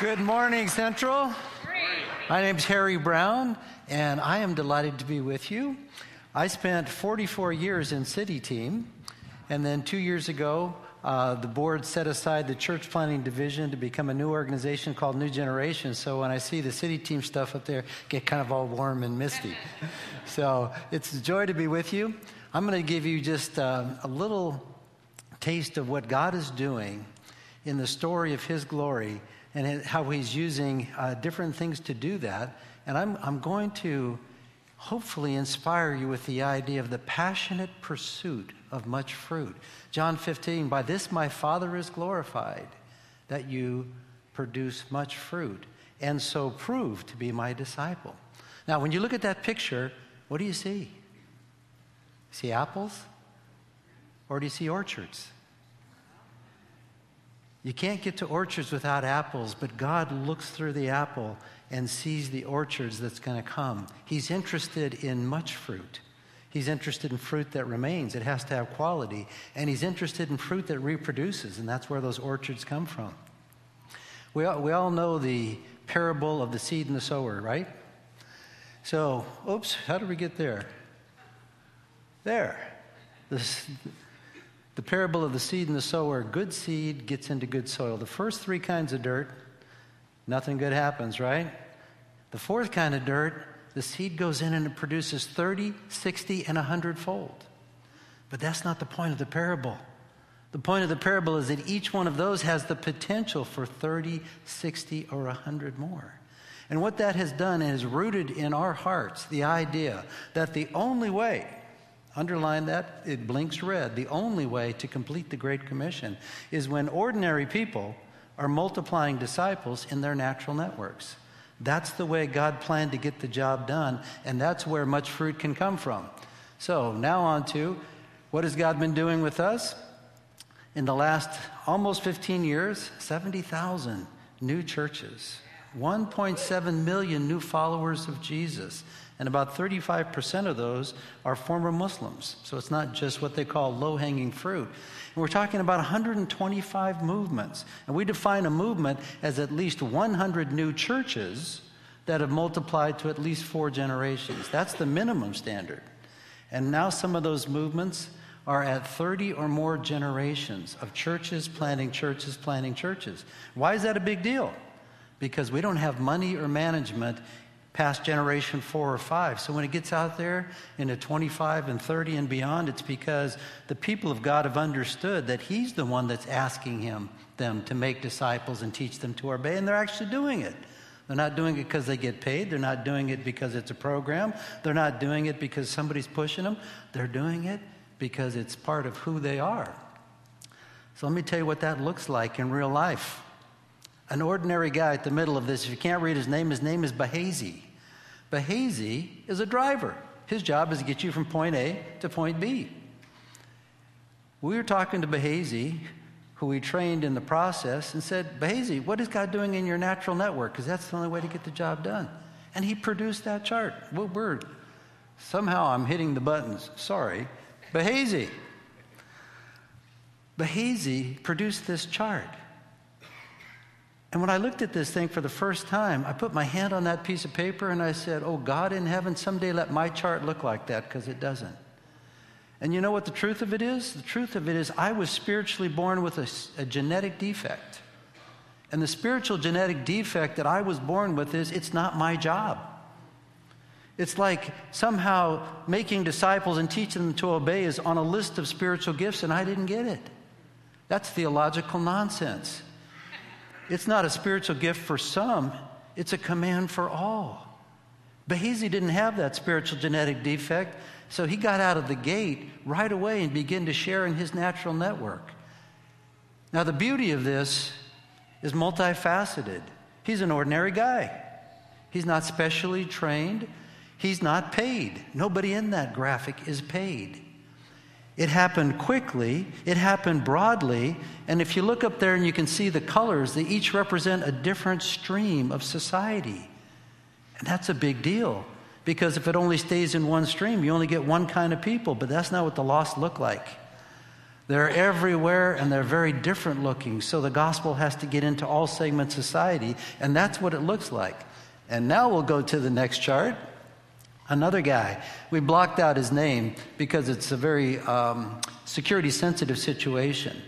Good morning, Central. My name is Harry Brown, and I am delighted to be with you. I spent 44 years in City Team, and then two years ago, uh, the board set aside the church planning division to become a new organization called New Generation. So when I see the City Team stuff up there, get kind of all warm and misty. so it's a joy to be with you. I'm going to give you just uh, a little taste of what God is doing in the story of His glory and how he's using uh, different things to do that. And I'm, I'm going to hopefully inspire you with the idea of the passionate pursuit of much fruit. John 15, by this my Father is glorified, that you produce much fruit, and so prove to be my disciple. Now, when you look at that picture, what do you see? See apples? Or do you see orchards? You can't get to orchards without apples, but God looks through the apple and sees the orchards that's going to come. He's interested in much fruit. He's interested in fruit that remains. It has to have quality. And he's interested in fruit that reproduces, and that's where those orchards come from. We all, we all know the parable of the seed and the sower, right? So, oops, how did we get there? There. This, the parable of the seed and the sower good seed gets into good soil. The first three kinds of dirt, nothing good happens, right? The fourth kind of dirt, the seed goes in and it produces 30, 60, and 100 fold. But that's not the point of the parable. The point of the parable is that each one of those has the potential for 30, 60, or 100 more. And what that has done is rooted in our hearts the idea that the only way Underline that, it blinks red. The only way to complete the Great Commission is when ordinary people are multiplying disciples in their natural networks. That's the way God planned to get the job done, and that's where much fruit can come from. So, now on to what has God been doing with us? In the last almost 15 years, 70,000 new churches, 1.7 million new followers of Jesus and about 35% of those are former Muslims. So it's not just what they call low hanging fruit. And we're talking about 125 movements. And we define a movement as at least 100 new churches that have multiplied to at least four generations. That's the minimum standard. And now some of those movements are at 30 or more generations of churches planting churches planting churches. Why is that a big deal? Because we don't have money or management past generation four or five. So when it gets out there into 25 and 30 and beyond, it's because the people of God have understood that He's the one that's asking him, them to make disciples and teach them to obey, and they're actually doing it. They're not doing it because they get paid. They're not doing it because it's a program. They're not doing it because somebody's pushing them. They're doing it because it's part of who they are. So let me tell you what that looks like in real life an ordinary guy at the middle of this. If you can't read his name, his name is Bahazi. Bahazi is a driver. His job is to get you from point A to point B. We were talking to Bahazi, who we trained in the process, and said, Bahazi, what is God doing in your natural network? Because that's the only way to get the job done. And he produced that chart. Well, we're, somehow I'm hitting the buttons. Sorry. Bahazi. Bahazi produced this chart. And when I looked at this thing for the first time, I put my hand on that piece of paper and I said, Oh, God in heaven, someday let my chart look like that because it doesn't. And you know what the truth of it is? The truth of it is, I was spiritually born with a, a genetic defect. And the spiritual genetic defect that I was born with is it's not my job. It's like somehow making disciples and teaching them to obey is on a list of spiritual gifts, and I didn't get it. That's theological nonsense. It's not a spiritual gift for some, it's a command for all. Bahazi didn't have that spiritual genetic defect, so he got out of the gate right away and began to share in his natural network. Now, the beauty of this is multifaceted. He's an ordinary guy, he's not specially trained, he's not paid. Nobody in that graphic is paid. It happened quickly, it happened broadly, and if you look up there and you can see the colors, they each represent a different stream of society. And that's a big deal because if it only stays in one stream, you only get one kind of people, but that's not what the lost look like. They're everywhere and they're very different looking. So the gospel has to get into all segments of society, and that's what it looks like. And now we'll go to the next chart. Another guy. We blocked out his name because it's a very um, security sensitive situation.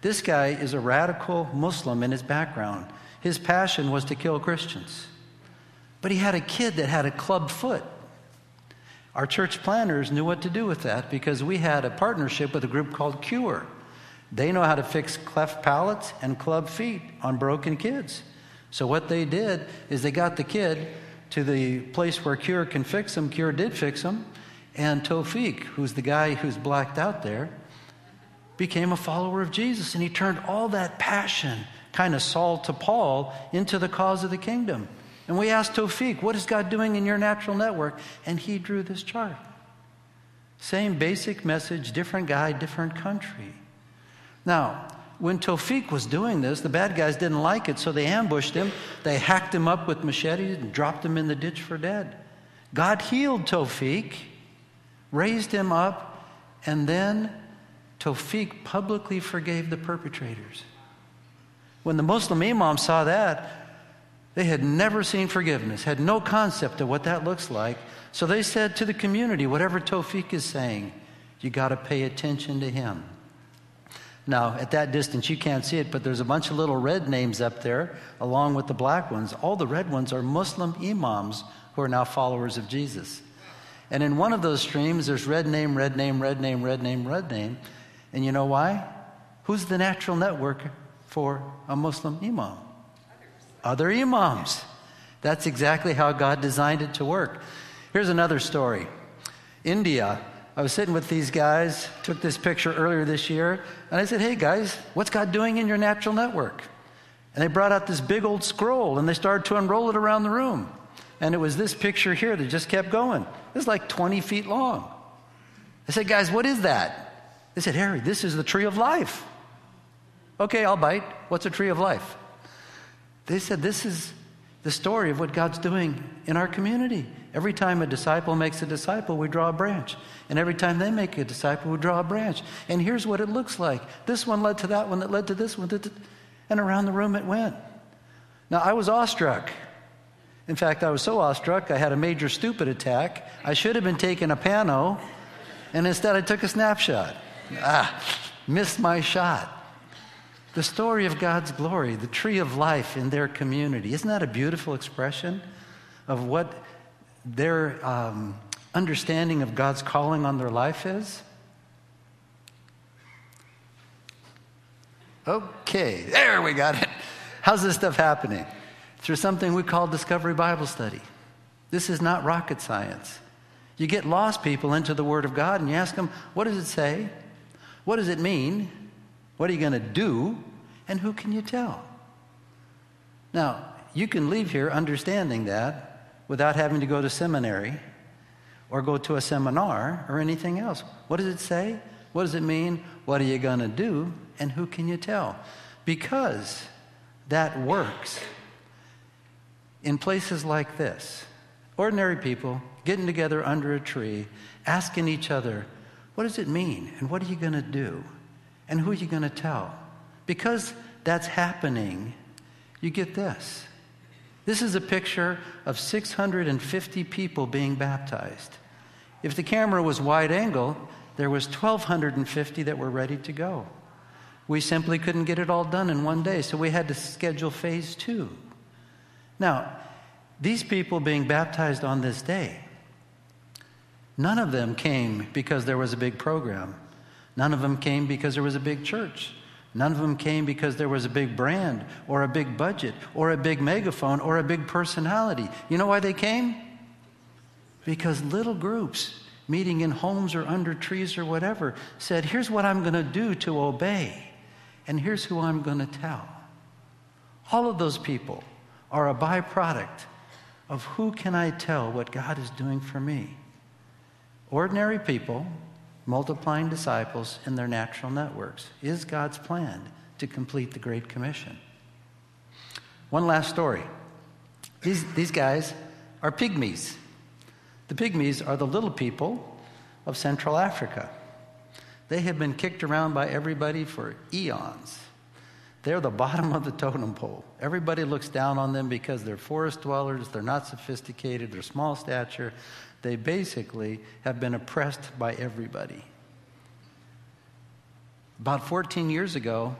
This guy is a radical Muslim in his background. His passion was to kill Christians. But he had a kid that had a club foot. Our church planners knew what to do with that because we had a partnership with a group called Cure. They know how to fix cleft palates and club feet on broken kids. So, what they did is they got the kid to the place where Cure can fix him. Cure did fix him. And Tofik, who's the guy who's blacked out there, became a follower of Jesus. And he turned all that passion, kind of Saul to Paul, into the cause of the kingdom. And we asked Tofik, What is God doing in your natural network? And he drew this chart. Same basic message, different guy, different country. Now, when Tofik was doing this, the bad guys didn't like it, so they ambushed him. They hacked him up with machetes and dropped him in the ditch for dead. God healed Tofik, raised him up, and then Tofik publicly forgave the perpetrators. When the Muslim imam saw that, they had never seen forgiveness, had no concept of what that looks like. So they said to the community, whatever Tofik is saying, you got to pay attention to him. Now, at that distance, you can't see it, but there's a bunch of little red names up there along with the black ones. All the red ones are Muslim imams who are now followers of Jesus. And in one of those streams, there's red name, red name, red name, red name, red name. And you know why? Who's the natural network for a Muslim imam? other imams. That's exactly how God designed it to work. Here's another story India. I was sitting with these guys, took this picture earlier this year, and I said, Hey guys, what's God doing in your natural network? And they brought out this big old scroll and they started to unroll it around the room. And it was this picture here that just kept going. It was like 20 feet long. I said, Guys, what is that? They said, Harry, this is the tree of life. Okay, I'll bite. What's a tree of life? They said, This is the story of what God's doing in our community. Every time a disciple makes a disciple, we draw a branch. And every time they make a disciple, we draw a branch. And here's what it looks like this one led to that one, that led to this one, and around the room it went. Now, I was awestruck. In fact, I was so awestruck, I had a major stupid attack. I should have been taking a pano, and instead I took a snapshot. Ah, missed my shot the story of God's glory, the tree of life in their community. Isn't that a beautiful expression of what their um, understanding of God's calling on their life is? Okay, there we got it. How's this stuff happening? Through something we call Discovery Bible Study. This is not rocket science. You get lost people into the Word of God and you ask them, what does it say? What does it mean? What are you going to do? And who can you tell? Now, you can leave here understanding that without having to go to seminary or go to a seminar or anything else. What does it say? What does it mean? What are you going to do? And who can you tell? Because that works in places like this. Ordinary people getting together under a tree, asking each other, What does it mean? And what are you going to do? And who are you going to tell? Because that's happening, you get this. This is a picture of 650 people being baptized. If the camera was wide angle, there was 1250 that were ready to go. We simply couldn't get it all done in one day, so we had to schedule phase 2. Now, these people being baptized on this day, none of them came because there was a big program. None of them came because there was a big church. None of them came because there was a big brand or a big budget or a big megaphone or a big personality. You know why they came? Because little groups meeting in homes or under trees or whatever said, Here's what I'm going to do to obey, and here's who I'm going to tell. All of those people are a byproduct of who can I tell what God is doing for me? Ordinary people multiplying disciples in their natural networks is God's plan to complete the Great Commission. One last story. These, these guys are pygmies. The pygmies are the little people of Central Africa. They have been kicked around by everybody for eons. They're the bottom of the totem pole. Everybody looks down on them because they're forest dwellers, they're not sophisticated, they're small stature. They basically have been oppressed by everybody. About 14 years ago,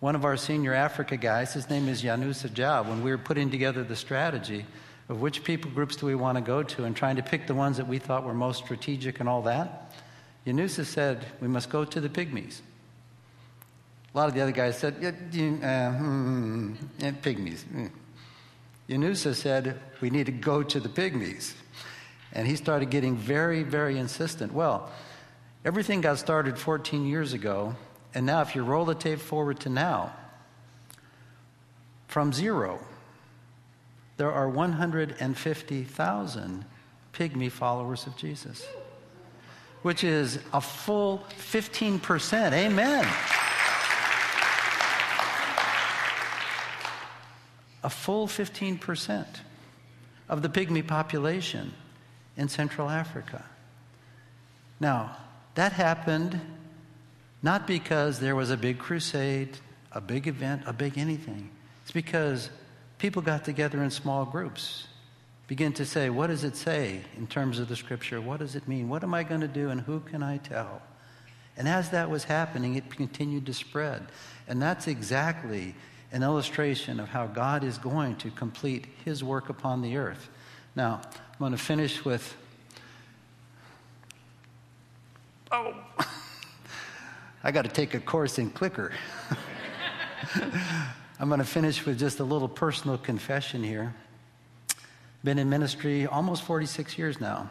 one of our senior Africa guys, his name is Yanusa Jah, when we were putting together the strategy of which people groups do we want to go to and trying to pick the ones that we thought were most strategic and all that, Yanusa said, we must go to the pygmies. A lot of the other guys said, yeah, uh, hmm, yeah, pygmies. Mm. Yanusa said, we need to go to the pygmies. And he started getting very, very insistent. Well, everything got started 14 years ago. And now, if you roll the tape forward to now, from zero, there are 150,000 pygmy followers of Jesus, which is a full 15%. Amen. a full 15% of the pygmy population in Central Africa. Now, that happened not because there was a big crusade, a big event, a big anything. It's because people got together in small groups, begin to say, what does it say in terms of the scripture? What does it mean? What am I going to do and who can I tell? And as that was happening, it continued to spread. And that's exactly an illustration of how God is going to complete his work upon the earth. Now, I'm going to finish with. Oh, I got to take a course in clicker. I'm going to finish with just a little personal confession here. Been in ministry almost 46 years now.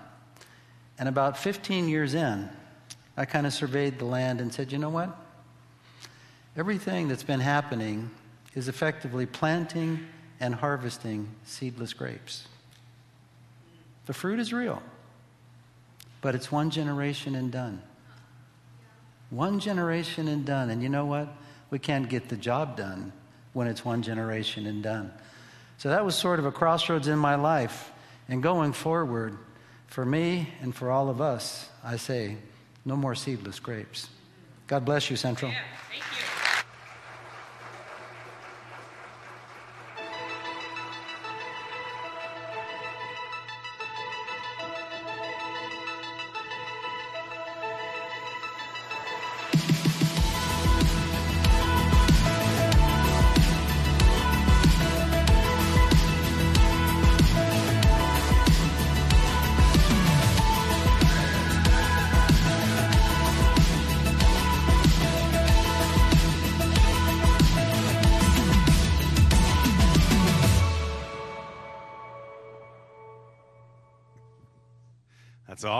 And about 15 years in, I kind of surveyed the land and said, you know what? Everything that's been happening is effectively planting and harvesting seedless grapes. The fruit is real, but it's one generation and done. One generation and done. And you know what? We can't get the job done when it's one generation and done. So that was sort of a crossroads in my life. And going forward, for me and for all of us, I say, no more seedless grapes. God bless you, Central. Yeah.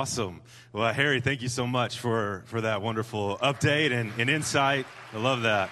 Awesome. Well, Harry, thank you so much for, for that wonderful update and, and insight. I love that.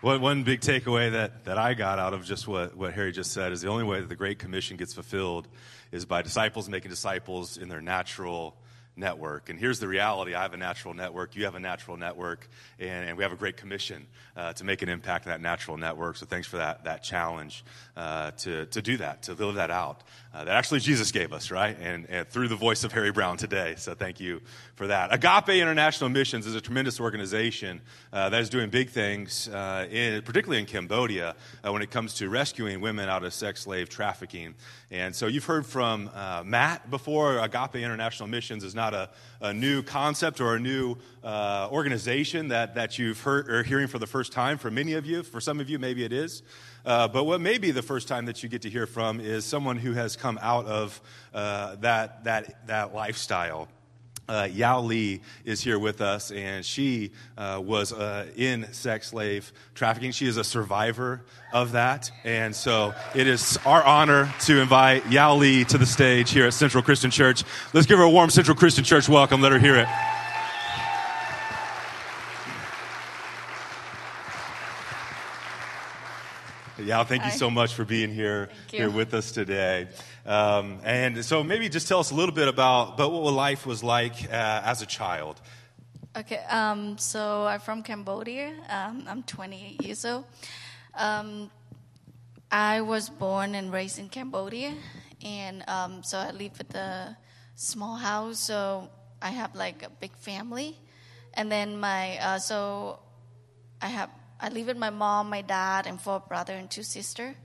What, one big takeaway that, that I got out of just what, what Harry just said is the only way that the Great Commission gets fulfilled is by disciples making disciples in their natural network. And here's the reality I have a natural network, you have a natural network, and, and we have a great commission uh, to make an impact in that natural network. So thanks for that, that challenge uh, to, to do that, to live that out. Uh, that actually Jesus gave us, right? And, and through the voice of Harry Brown today. So thank you for that. Agape International Missions is a tremendous organization uh, that is doing big things, uh, in, particularly in Cambodia, uh, when it comes to rescuing women out of sex slave trafficking. And so you've heard from Matt before. Agape International Missions is not a, a new concept or a new uh, organization that, that you've heard or hearing for the first time. For many of you, for some of you, maybe it is. Uh, but what may be the first time that you get to hear from is someone who has come out of uh, that, that, that lifestyle. Uh, Yao Li is here with us, and she uh, was uh, in sex slave trafficking. She is a survivor of that. And so it is our honor to invite Yao Li to the stage here at Central Christian Church. Let's give her a warm Central Christian Church welcome. Let her hear it. Yao, thank you so much for being here here with us today. Um, and so maybe just tell us a little bit about, about what life was like uh, as a child. Okay, um, so I'm from Cambodia. Um, I'm 28 years old. Um, I was born and raised in Cambodia, and um, so I live at a small house. So I have like a big family, and then my uh, so I have I live with my mom, my dad, and four brother and two sister.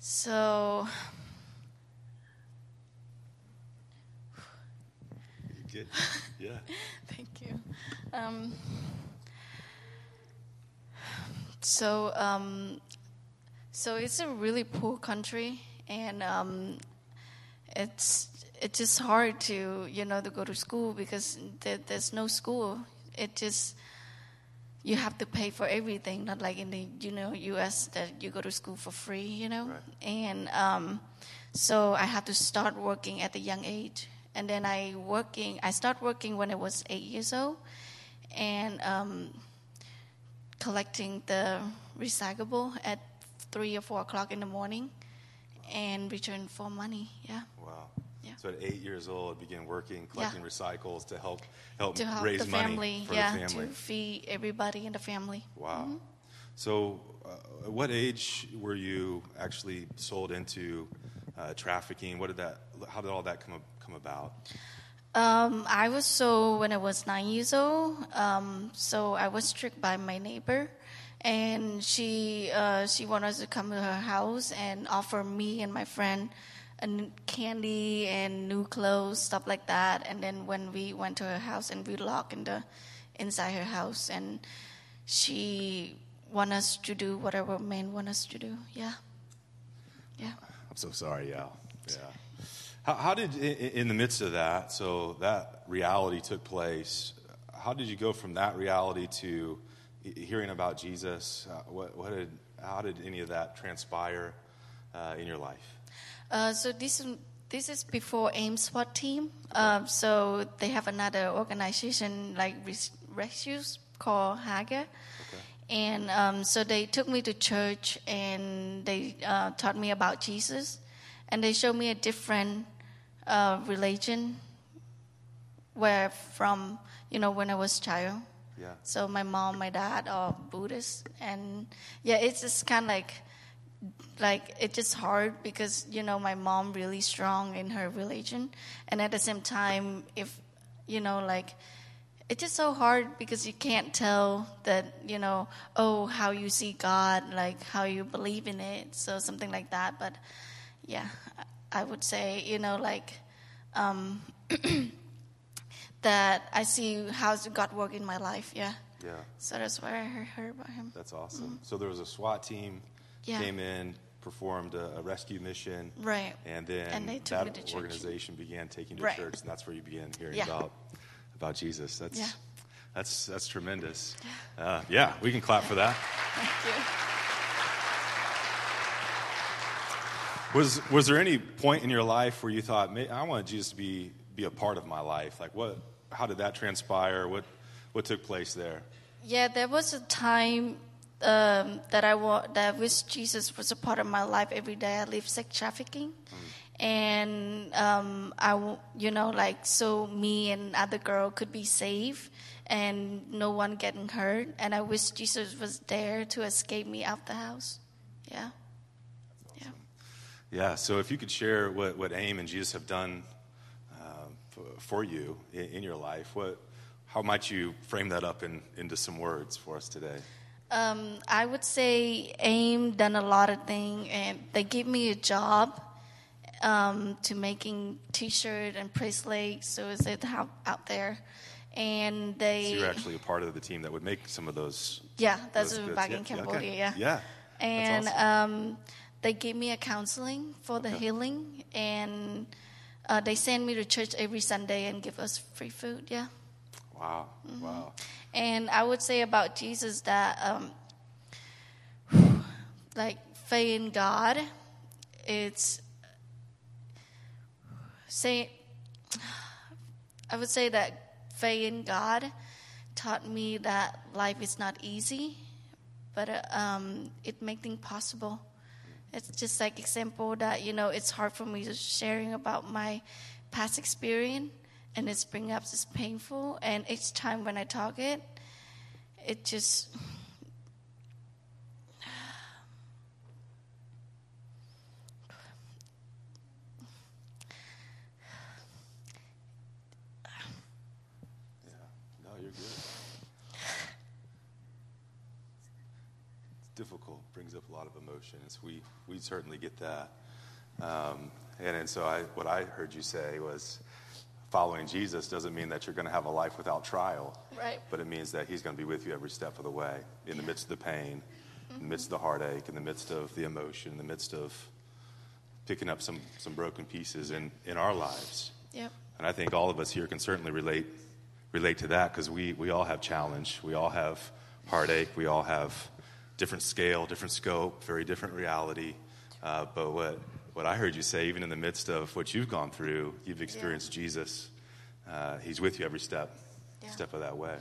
So Good. Yeah. Thank you. Um, so, um, so it's a really poor country, and um, it's it's just hard to you know to go to school because there, there's no school. It just you have to pay for everything, not like in the you know U.S. that you go to school for free, you know. Right. And um, so I had to start working at a young age, and then I working. I start working when I was eight years old, and um, collecting the recyclable at three or four o'clock in the morning, and return for money. Yeah, Wow. Yeah. So at eight years old, I began working, collecting recycles to help help to help raise the money family. for yeah, the family. to feed everybody in the family. Wow. So, uh, at what age were you actually sold into uh, trafficking? What did that? How did all that come come about? Um, I was so when I was nine years old. Um, so I was tricked by my neighbor, and she uh, she wanted us to come to her house and offer me and my friend a n- candy and new clothes, stuff like that. And then when we went to her house and we locked in the inside her house, and she want us to do whatever men want us to do. Yeah, yeah. I'm so sorry, Yao. Yeah. How, how did, in the midst of that, so that reality took place, how did you go from that reality to hearing about Jesus? Uh, what, what did, how did any of that transpire uh, in your life? Uh, so this this is before AIM SWAT team. Um, so they have another organization like res- rescues called Hagar. And um, so they took me to church and they uh, taught me about Jesus, and they showed me a different uh, religion where from you know when I was child. Yeah. So my mom, my dad are Buddhist, and yeah, it's just kind of like like it's just hard because you know my mom really strong in her religion, and at the same time, if you know like it's just so hard because you can't tell that you know oh how you see God, like how you believe in it, so something like that. But yeah, I would say you know like. Um, that I see how God work in my life. Yeah. Yeah. So that's why I heard, heard about him. That's awesome. So there was a SWAT team Mm-hmm. Yeah. came in, performed a, a rescue mission, Right. and then And they took me that organization began taking to Right. church, and that's where you began hearing Yeah. about about Jesus. That's Yeah. that's that's tremendous. Uh, yeah, we can clap for that. Thank you. Was was there any point in your life where you thought, I want Jesus to be be a part of my life? Like what? How did that transpire? What what took place there? Yeah, there was a time um, that I wa- that I wish Jesus was a part of my life every day. I live sex trafficking, and um, I, you know, like so me and other girl could be safe and no one getting hurt. And I wish Jesus was there to escape me out the house. Yeah, yeah. Yeah. So if you could share what what AIM and Jesus have done uh, for, for you in, in your life, what how might you frame that up in, into some words for us today? Um, I would say AIM done a lot of things, and they give me a job um, to making T-shirt and bracelets, so it's out out there, and they So you're actually a part of the team that would make some of those. yeah, that's those goods. back Yeah, in yeah, okay. Cambodia, yeah, Yeah. and awesome. um, they give me a counseling for the Okay. healing, and uh, they send me to church every Sunday and give us free food, yeah. Wow. Mm-hmm. Wow. And I would say about Jesus that, um, like, faith in God, it's say, I would say that faith in God taught me that life is not easy, but uh, um, it makes things possible. It's just like example that you know it's hard for me to sharing about my past experience, and it's bring up this painful and each time when I talk it it just difficult, brings up a lot of emotions. We we certainly get that. Um, and and so I, what I heard you say was, following Jesus doesn't mean that you're going to have a life without trial. Right. But it means that he's going to be with you every step of the way, in the midst of the pain, in the midst of the heartache, in the midst of the emotion, in the midst of picking up some, some broken pieces in, in our lives. Yep. And I think all of us here can certainly relate relate to that because we, we all have challenge. We all have heartache. We all have different scale, different scope, very different reality. Uh, but what, what I heard you say, even in the midst of what you've gone through, you've experienced Jesus. Uh, he's with you every step, Yeah. step of that way.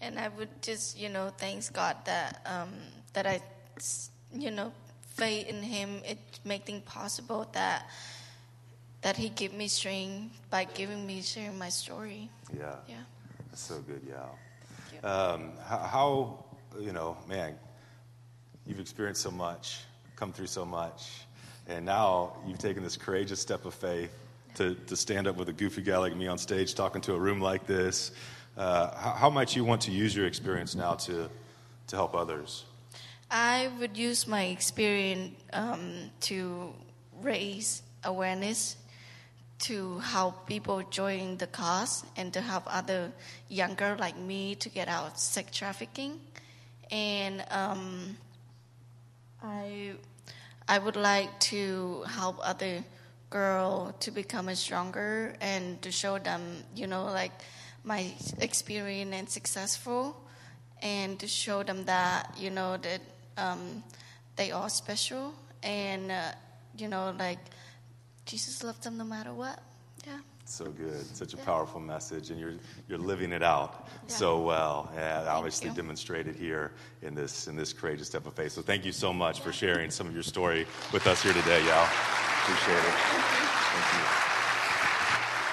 And I would just, you know, thanks God that um, that I, you know, faith in Him. It make things possible that that He give me strength by giving me sharing my story. Yeah. Yeah. That's so good, yeah. you. Um, how, how, you know, man, you've experienced so much, come through so much, and now you've taken this courageous step of faith to, to stand up with a goofy guy like me on stage talking to a room like this. Uh, how, how might you want to use your experience now to, to help others? I would use my experience um, to raise awareness, to help people join the cause, and to help other younger like me to get out of sex trafficking. And um, I, I would like to help other girl to become a stronger and to show them, you know, like my experience and successful, and to show them that you know that um, they are special, and uh, you know, like Jesus loves them no matter what. Yeah. So good, such a powerful message, and you're you're living it out Yeah. so well, and obviously you. demonstrated here in this in this courageous step of faith. So thank you so much for sharing some of your story with us here today, y'all. Appreciate it.